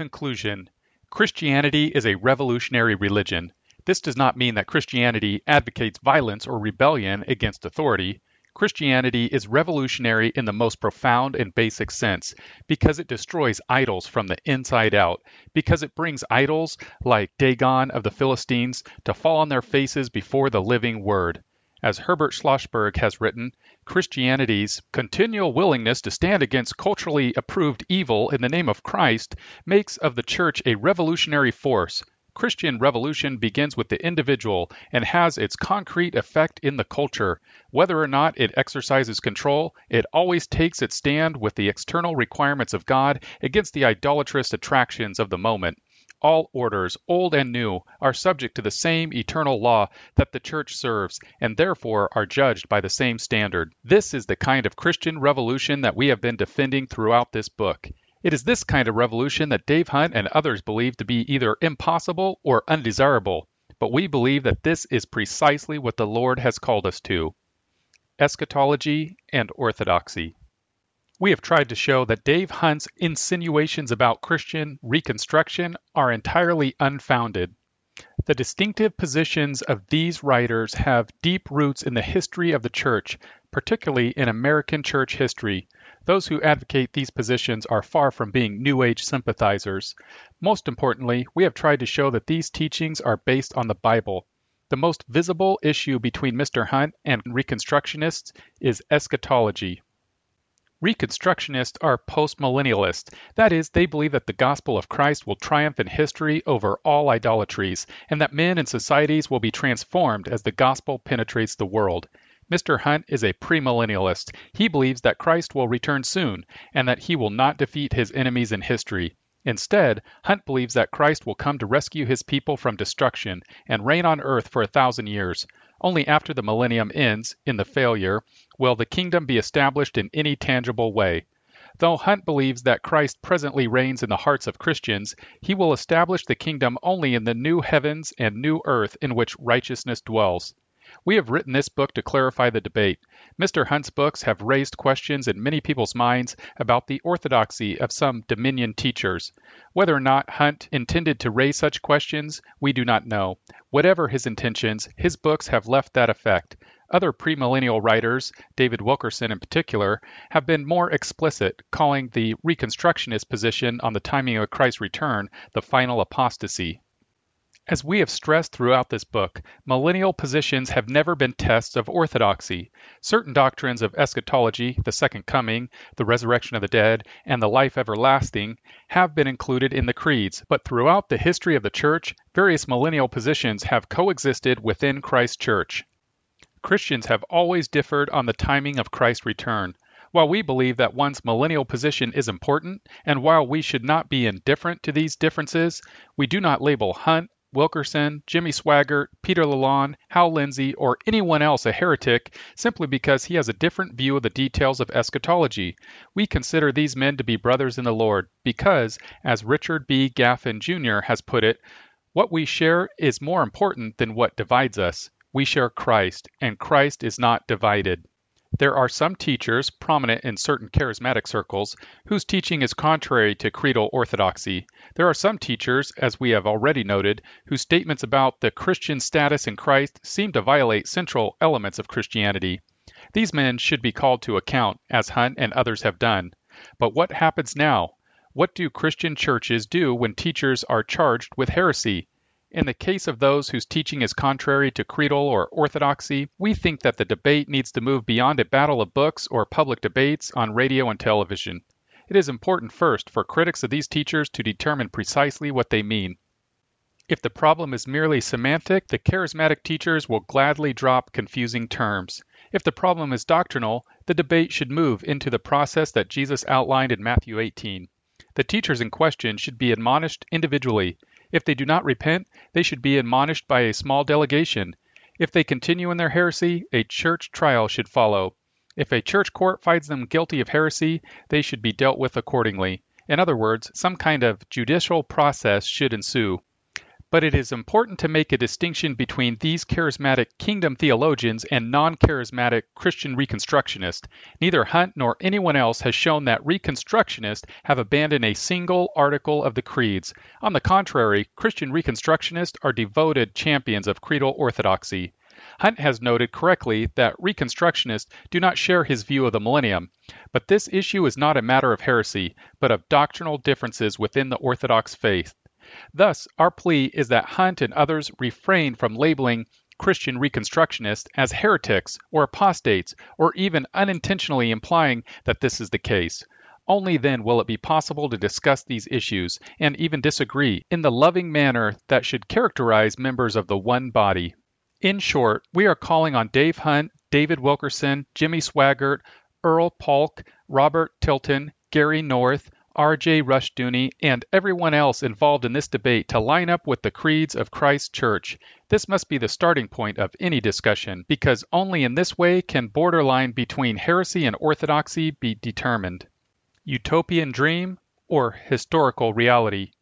Conclusion Christianity is a revolutionary religion. This does not mean that Christianity advocates violence or rebellion against authority. Christianity is revolutionary in the most profound and basic sense because it destroys idols from the inside out, because it brings idols like Dagon of the Philistines to fall on their faces before the living Word. As Herbert Schlossberg has written, Christianity's continual willingness to stand against culturally approved evil in the name of Christ makes of the church a revolutionary force. Christian revolution begins with the individual and has its concrete effect in the culture. Whether or not it exercises control, it always takes its stand with the external requirements of God against the idolatrous attractions of the moment all orders, old and new, are subject to the same eternal law that the Church serves, and therefore are judged by the same standard. This is the kind of Christian revolution that we have been defending throughout this book. It is this kind of revolution that Dave Hunt and others believe to be either impossible or undesirable, but we believe that this is precisely what the Lord has called us to. Eschatology and Orthodoxy. We have tried to show that Dave Hunt's insinuations about Christian reconstruction are entirely unfounded. The distinctive positions of these writers have deep roots in the history of the Church, particularly in American church history. Those who advocate these positions are far from being New Age sympathizers. Most importantly, we have tried to show that these teachings are based on the Bible. The most visible issue between Mr. Hunt and Reconstructionists is eschatology. Reconstructionists are postmillennialists. That is, they believe that the gospel of Christ will triumph in history over all idolatries, and that men and societies will be transformed as the gospel penetrates the world. Mr. Hunt is a premillennialist. He believes that Christ will return soon, and that he will not defeat his enemies in history. Instead, Hunt believes that Christ will come to rescue his people from destruction and reign on earth for a thousand years. Only after the millennium ends, in the failure, will the kingdom be established in any tangible way. Though Hunt believes that Christ presently reigns in the hearts of Christians, he will establish the kingdom only in the new heavens and new earth in which righteousness dwells. We have written this book to clarify the debate. Mr. Hunt's books have raised questions in many people's minds about the orthodoxy of some Dominion teachers. Whether or not Hunt intended to raise such questions, we do not know. Whatever his intentions, his books have left that effect. Other premillennial writers, David Wilkerson in particular, have been more explicit, calling the Reconstructionist position on the timing of Christ's return the final apostasy. As we have stressed throughout this book, millennial positions have never been tests of orthodoxy. Certain doctrines of eschatology, the second coming, the resurrection of the dead, and the life everlasting, have been included in the creeds, but throughout the history of the church, various millennial positions have coexisted within Christ's church. Christians have always differed on the timing of Christ's return. While we believe that one's millennial position is important, and while we should not be indifferent to these differences, we do not label Hunt, Wilkerson, Jimmy Swaggart, Peter Lalonde, Hal Lindsey, or anyone else a heretic simply because he has a different view of the details of eschatology. We consider these men to be brothers in the Lord because, as Richard B. Gaffin Jr. has put it, what we share is more important than what divides us. We share Christ, and Christ is not divided. There are some teachers, prominent in certain charismatic circles, whose teaching is contrary to creedal orthodoxy. There are some teachers, as we have already noted, whose statements about the Christian status in Christ seem to violate central elements of Christianity. These men should be called to account, as Hunt and others have done. But what happens now? What do Christian churches do when teachers are charged with heresy? In the case of those whose teaching is contrary to creedal or orthodoxy, we think that the debate needs to move beyond a battle of books or public debates on radio and television. It is important first for critics of these teachers to determine precisely what they mean. If the problem is merely semantic, the charismatic teachers will gladly drop confusing terms. If the problem is doctrinal, the debate should move into the process that Jesus outlined in Matthew 18. The teachers in question should be admonished individually if they do not repent, they should be admonished by a small delegation. If they continue in their heresy, a church trial should follow. If a church court finds them guilty of heresy, they should be dealt with accordingly. In other words, some kind of judicial process should ensue. But it is important to make a distinction between these charismatic kingdom theologians and non charismatic Christian Reconstructionists. Neither Hunt nor anyone else has shown that Reconstructionists have abandoned a single article of the creeds. On the contrary, Christian Reconstructionists are devoted champions of creedal orthodoxy. Hunt has noted correctly that Reconstructionists do not share his view of the millennium, but this issue is not a matter of heresy, but of doctrinal differences within the Orthodox faith. Thus, our plea is that Hunt and others refrain from labeling Christian Reconstructionists as heretics or apostates, or even unintentionally implying that this is the case. Only then will it be possible to discuss these issues, and even disagree, in the loving manner that should characterize members of the one body. In short, we are calling on Dave Hunt, David Wilkerson, Jimmy Swaggart, Earl Paulk, Robert Tilton, Gary North, R.J. Rushdoony, and everyone else involved in this debate to line up with the creeds of Christ's church. This must be the starting point of any discussion, because only in this way can borderline between heresy and orthodoxy be determined. Utopian dream or historical reality?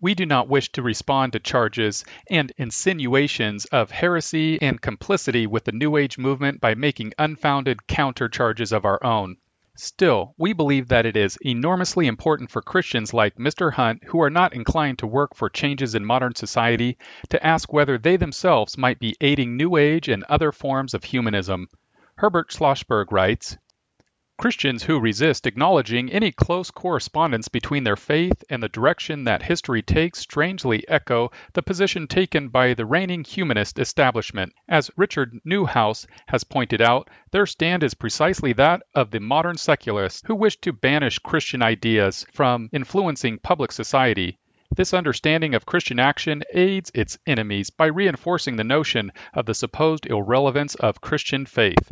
We do not wish to respond to charges and insinuations of heresy and complicity with the New Age movement by making unfounded counter charges of our own. Still, we believe that it is enormously important for Christians like Mr. Hunt, who are not inclined to work for changes in modern society, to ask whether they themselves might be aiding New Age and other forms of humanism. Herbert Schlossberg writes Christians who resist acknowledging any close correspondence between their faith and the direction that history takes strangely echo the position taken by the reigning humanist establishment. As Richard Neuhaus has pointed out, their stand is precisely that of the modern secularists who wish to banish Christian ideas from influencing public society. This understanding of Christian action aids its enemies by reinforcing the notion of the supposed irrelevance of Christian faith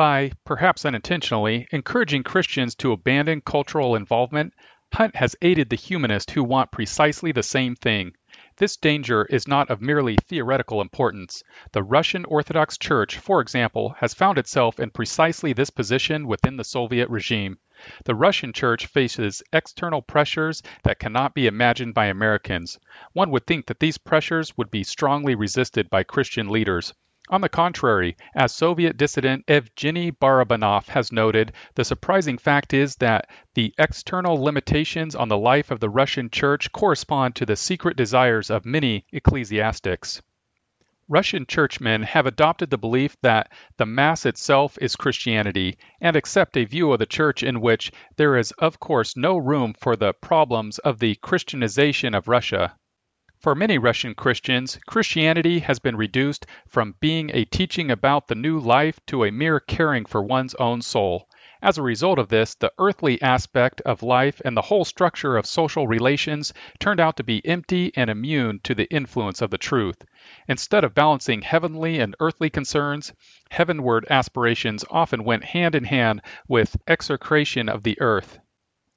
by, perhaps unintentionally, encouraging Christians to abandon cultural involvement, Hunt has aided the humanists who want precisely the same thing. This danger is not of merely theoretical importance. The Russian Orthodox Church, for example, has found itself in precisely this position within the Soviet regime. The Russian Church faces external pressures that cannot be imagined by Americans. One would think that these pressures would be strongly resisted by Christian leaders. On the contrary, as Soviet dissident Evgeny Barabanov has noted, the surprising fact is that the external limitations on the life of the Russian Church correspond to the secret desires of many ecclesiastics. Russian churchmen have adopted the belief that the Mass itself is Christianity and accept a view of the Church in which there is, of course, no room for the problems of the Christianization of Russia. For many Russian Christians, Christianity has been reduced from being a teaching about the new life to a mere caring for one's own soul. As a result of this, the earthly aspect of life and the whole structure of social relations turned out to be empty and immune to the influence of the truth. Instead of balancing heavenly and earthly concerns, heavenward aspirations often went hand in hand with execration of the earth.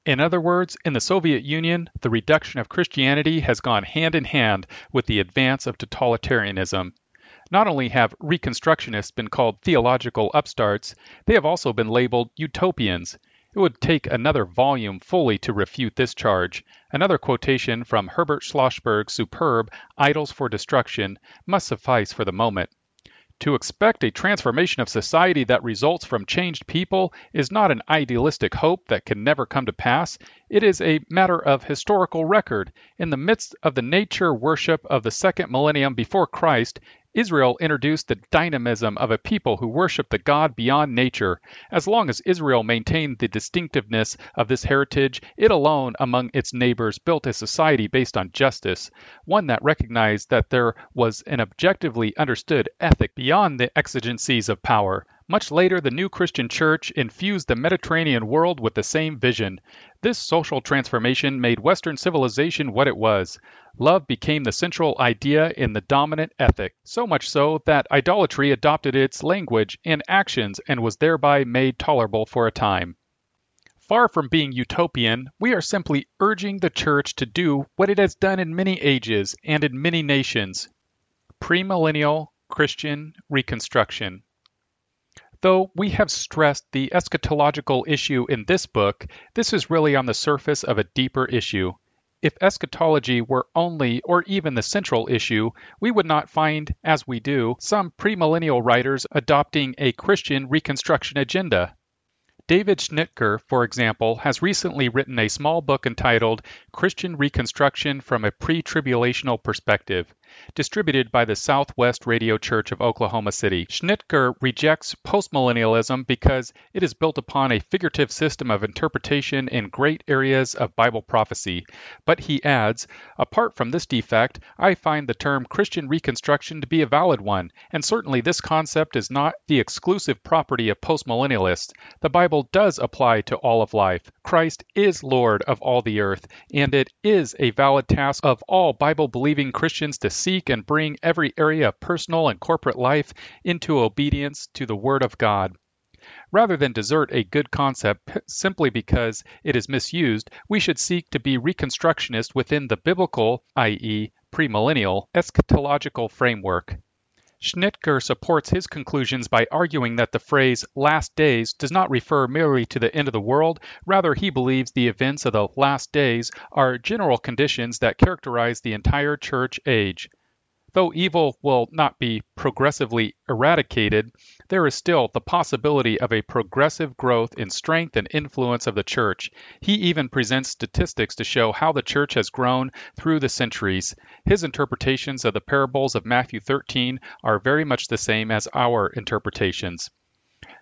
In other words, in the Soviet Union, the reduction of Christianity has gone hand in hand with the advance of totalitarianism. Not only have Reconstructionists been called theological upstarts, they have also been labeled utopians. It would take another volume fully to refute this charge. Another quotation from Herbert Schlossberg's superb Idols for Destruction must suffice for the moment. To expect a transformation of society that results from changed people is not an idealistic hope that can never come to pass. It is a matter of historical record. In the midst of the nature worship of the second millennium before Christ, Israel introduced the dynamism of a people who worship the God beyond nature. As long as Israel maintained the distinctiveness of this heritage, it alone among its neighbors built a society based on justice, one that recognized that there was an objectively understood ethic beyond the exigencies of power. Much later, the new Christian church infused the Mediterranean world with the same vision. This social transformation made Western civilization what it was. Love became the central idea in the dominant ethic, so much so that idolatry adopted its language and actions and was thereby made tolerable for a time. Far from being utopian, we are simply urging the church to do what it has done in many ages and in many nations premillennial Christian reconstruction. Though we have stressed the eschatological issue in this book, this is really on the surface of a deeper issue. If eschatology were only or even the central issue, we would not find, as we do, some premillennial writers adopting a Christian Reconstruction agenda. David Schnittger, for example, has recently written a small book entitled Christian Reconstruction from a Pre Tribulational Perspective distributed by the Southwest Radio Church of Oklahoma City. Schnittger rejects postmillennialism because it is built upon a figurative system of interpretation in great areas of Bible prophecy. But he adds, apart from this defect, I find the term Christian Reconstruction to be a valid one, and certainly this concept is not the exclusive property of postmillennialists. The Bible does apply to all of life. Christ is Lord of all the earth, and it is a valid task of all Bible believing Christians to seek and bring every area of personal and corporate life into obedience to the Word of God. Rather than desert a good concept simply because it is misused, we should seek to be reconstructionist within the biblical, i.e., premillennial, eschatological framework. Schnittger supports his conclusions by arguing that the phrase last days does not refer merely to the end of the world, rather, he believes the events of the last days are general conditions that characterize the entire church age. Though evil will not be progressively eradicated, there is still the possibility of a progressive growth in strength and influence of the church. He even presents statistics to show how the church has grown through the centuries. His interpretations of the parables of Matthew 13 are very much the same as our interpretations.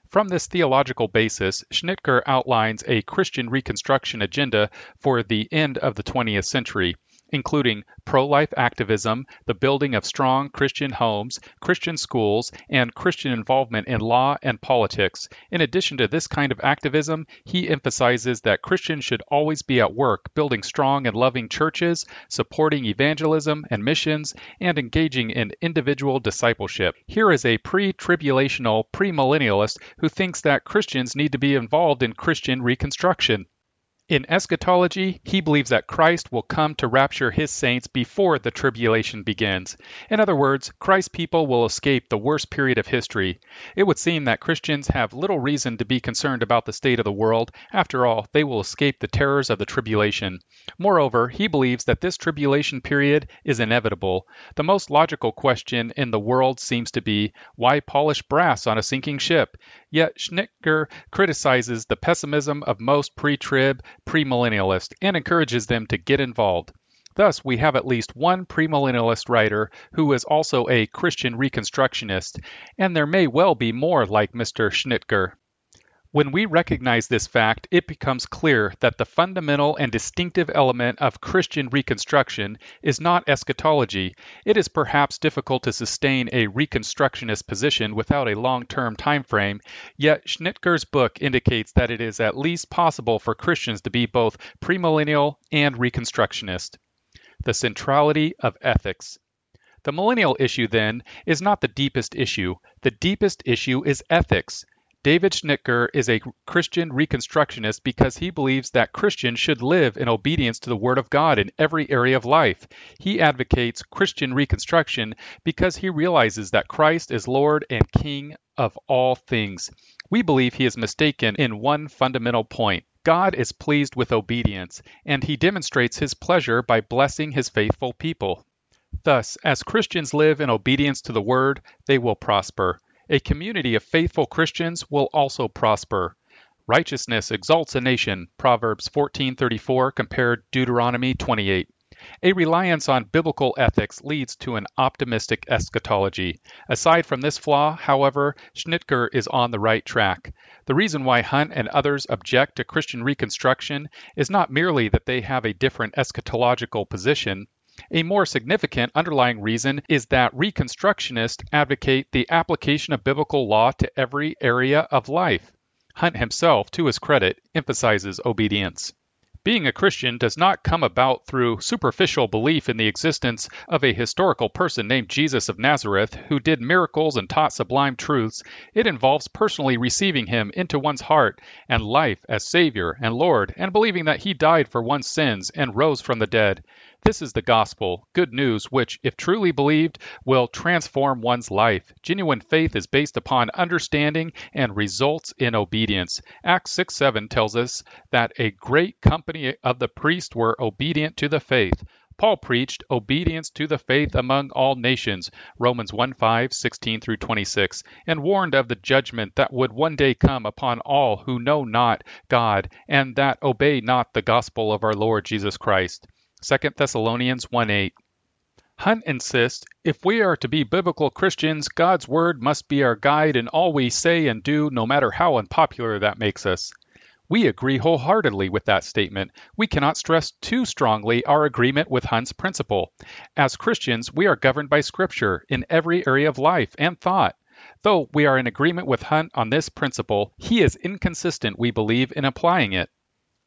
From this theological basis, Schnittger outlines a Christian Reconstruction agenda for the end of the 20th century including pro life activism, the building of strong Christian homes, Christian schools, and Christian involvement in law and politics. In addition to this kind of activism, he emphasizes that Christians should always be at work building strong and loving churches, supporting evangelism and missions, and engaging in individual discipleship. Here is a pre tribulational premillennialist who thinks that Christians need to be involved in Christian reconstruction. In eschatology, he believes that Christ will come to rapture his saints before the tribulation begins. In other words, Christ's people will escape the worst period of history. It would seem that Christians have little reason to be concerned about the state of the world. After all, they will escape the terrors of the tribulation. Moreover, he believes that this tribulation period is inevitable. The most logical question in the world seems to be why polish brass on a sinking ship? Yet Schnittger criticizes the pessimism of most pre trib premillennialist and encourages them to get involved. Thus, we have at least one premillennialist writer who is also a Christian Reconstructionist, and there may well be more like Mr. Schnittger. When we recognize this fact, it becomes clear that the fundamental and distinctive element of Christian Reconstruction is not eschatology. It is perhaps difficult to sustain a Reconstructionist position without a long term time frame, yet Schnittger's book indicates that it is at least possible for Christians to be both premillennial and Reconstructionist. The centrality of ethics. The millennial issue, then, is not the deepest issue. The deepest issue is ethics. David Schnittger is a Christian Reconstructionist because he believes that Christians should live in obedience to the Word of God in every area of life. He advocates Christian Reconstruction because he realizes that Christ is Lord and King of all things. We believe he is mistaken in one fundamental point. God is pleased with obedience, and he demonstrates his pleasure by blessing his faithful people. Thus, as Christians live in obedience to the Word, they will prosper. A community of faithful Christians will also prosper. Righteousness exalts a nation. Proverbs 14:34 compared Deuteronomy 28. A reliance on biblical ethics leads to an optimistic eschatology. Aside from this flaw, however, Schnittger is on the right track. The reason why Hunt and others object to Christian Reconstruction is not merely that they have a different eschatological position, a more significant underlying reason is that Reconstructionists advocate the application of biblical law to every area of life. Hunt himself, to his credit, emphasizes obedience. Being a Christian does not come about through superficial belief in the existence of a historical person named Jesus of Nazareth who did miracles and taught sublime truths. It involves personally receiving him into one's heart and life as Savior and Lord and believing that he died for one's sins and rose from the dead. This is the gospel, good news, which, if truly believed, will transform one's life. Genuine faith is based upon understanding and results in obedience. Acts 6 7 tells us that a great company of the priests were obedient to the faith. Paul preached obedience to the faith among all nations, Romans 1 5, 16 through 26, and warned of the judgment that would one day come upon all who know not God and that obey not the gospel of our Lord Jesus Christ. 2 Thessalonians 1:8. Hunt insists if we are to be biblical Christians, God's word must be our guide in all we say and do, no matter how unpopular that makes us. We agree wholeheartedly with that statement. We cannot stress too strongly our agreement with Hunt's principle. As Christians, we are governed by Scripture in every area of life and thought. Though we are in agreement with Hunt on this principle, he is inconsistent, we believe, in applying it.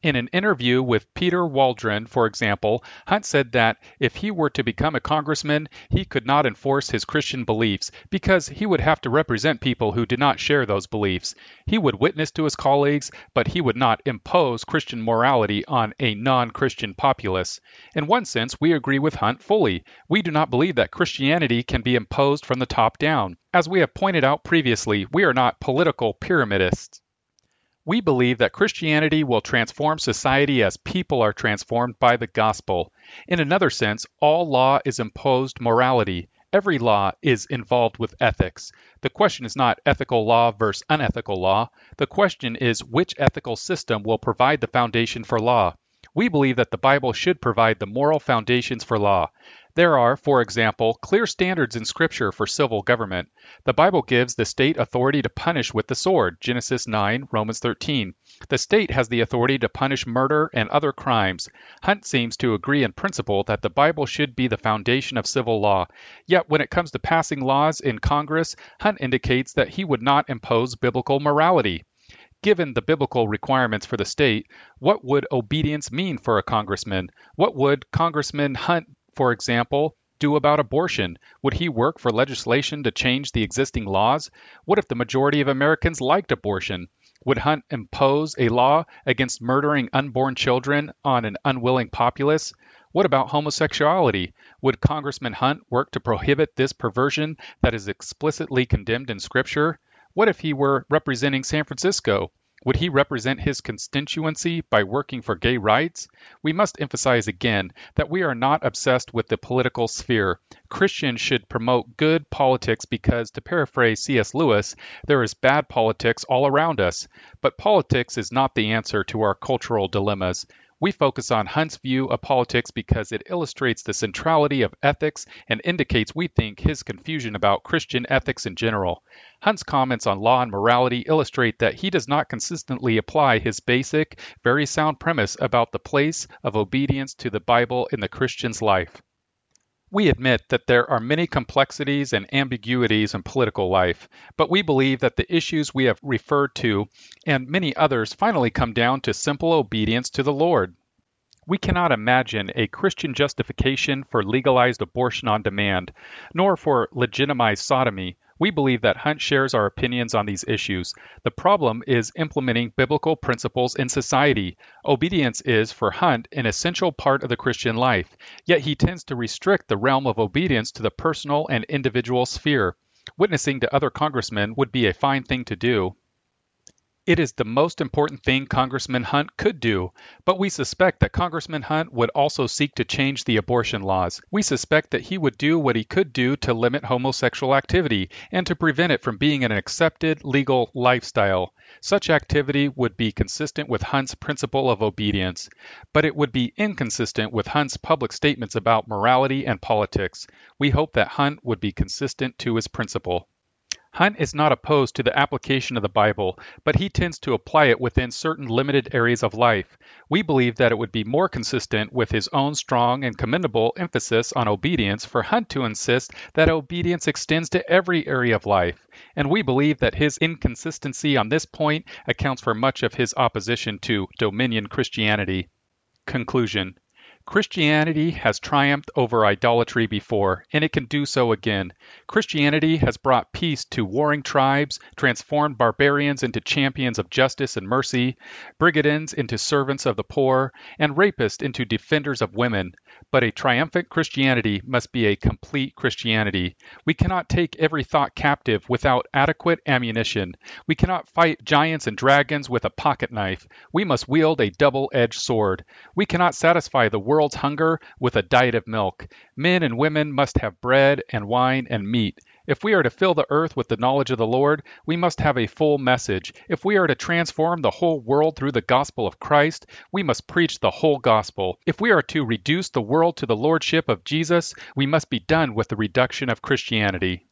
In an interview with Peter Waldron, for example, Hunt said that if he were to become a congressman, he could not enforce his Christian beliefs because he would have to represent people who did not share those beliefs. He would witness to his colleagues, but he would not impose Christian morality on a non Christian populace. In one sense, we agree with Hunt fully. We do not believe that Christianity can be imposed from the top down. As we have pointed out previously, we are not political pyramidists. We believe that Christianity will transform society as people are transformed by the gospel. In another sense, all law is imposed morality. Every law is involved with ethics. The question is not ethical law versus unethical law. The question is which ethical system will provide the foundation for law. We believe that the Bible should provide the moral foundations for law. There are, for example, clear standards in Scripture for civil government. The Bible gives the state authority to punish with the sword, Genesis 9, Romans 13. The state has the authority to punish murder and other crimes. Hunt seems to agree in principle that the Bible should be the foundation of civil law. Yet when it comes to passing laws in Congress, Hunt indicates that he would not impose biblical morality. Given the biblical requirements for the state, what would obedience mean for a congressman? What would Congressman Hunt for example, do about abortion? Would he work for legislation to change the existing laws? What if the majority of Americans liked abortion? Would Hunt impose a law against murdering unborn children on an unwilling populace? What about homosexuality? Would Congressman Hunt work to prohibit this perversion that is explicitly condemned in Scripture? What if he were representing San Francisco? Would he represent his constituency by working for gay rights? We must emphasize again that we are not obsessed with the political sphere. Christians should promote good politics because, to paraphrase C.S. Lewis, there is bad politics all around us. But politics is not the answer to our cultural dilemmas. We focus on Hunt's view of politics because it illustrates the centrality of ethics and indicates we think his confusion about Christian ethics in general. Hunt's comments on law and morality illustrate that he does not consistently apply his basic, very sound premise about the place of obedience to the Bible in the Christian's life. We admit that there are many complexities and ambiguities in political life, but we believe that the issues we have referred to and many others finally come down to simple obedience to the Lord. We cannot imagine a Christian justification for legalized abortion on demand, nor for legitimized sodomy, we believe that Hunt shares our opinions on these issues. The problem is implementing biblical principles in society. Obedience is, for Hunt, an essential part of the Christian life, yet he tends to restrict the realm of obedience to the personal and individual sphere. Witnessing to other congressmen would be a fine thing to do. It is the most important thing Congressman Hunt could do, but we suspect that Congressman Hunt would also seek to change the abortion laws. We suspect that he would do what he could do to limit homosexual activity and to prevent it from being an accepted legal lifestyle. Such activity would be consistent with Hunt's principle of obedience, but it would be inconsistent with Hunt's public statements about morality and politics. We hope that Hunt would be consistent to his principle. Hunt is not opposed to the application of the Bible, but he tends to apply it within certain limited areas of life. We believe that it would be more consistent with his own strong and commendable emphasis on obedience for Hunt to insist that obedience extends to every area of life. And we believe that his inconsistency on this point accounts for much of his opposition to dominion Christianity. Conclusion Christianity has triumphed over idolatry before, and it can do so again. Christianity has brought peace to warring tribes, transformed barbarians into champions of justice and mercy, brigands into servants of the poor, and rapists into defenders of women. But a triumphant Christianity must be a complete Christianity. We cannot take every thought captive without adequate ammunition. We cannot fight giants and dragons with a pocket knife. We must wield a double edged sword. We cannot satisfy the world's hunger with a diet of milk. Men and women must have bread and wine and meat. If we are to fill the earth with the knowledge of the Lord, we must have a full message. If we are to transform the whole world through the gospel of Christ, we must preach the whole gospel. If we are to reduce the world to the lordship of Jesus, we must be done with the reduction of Christianity.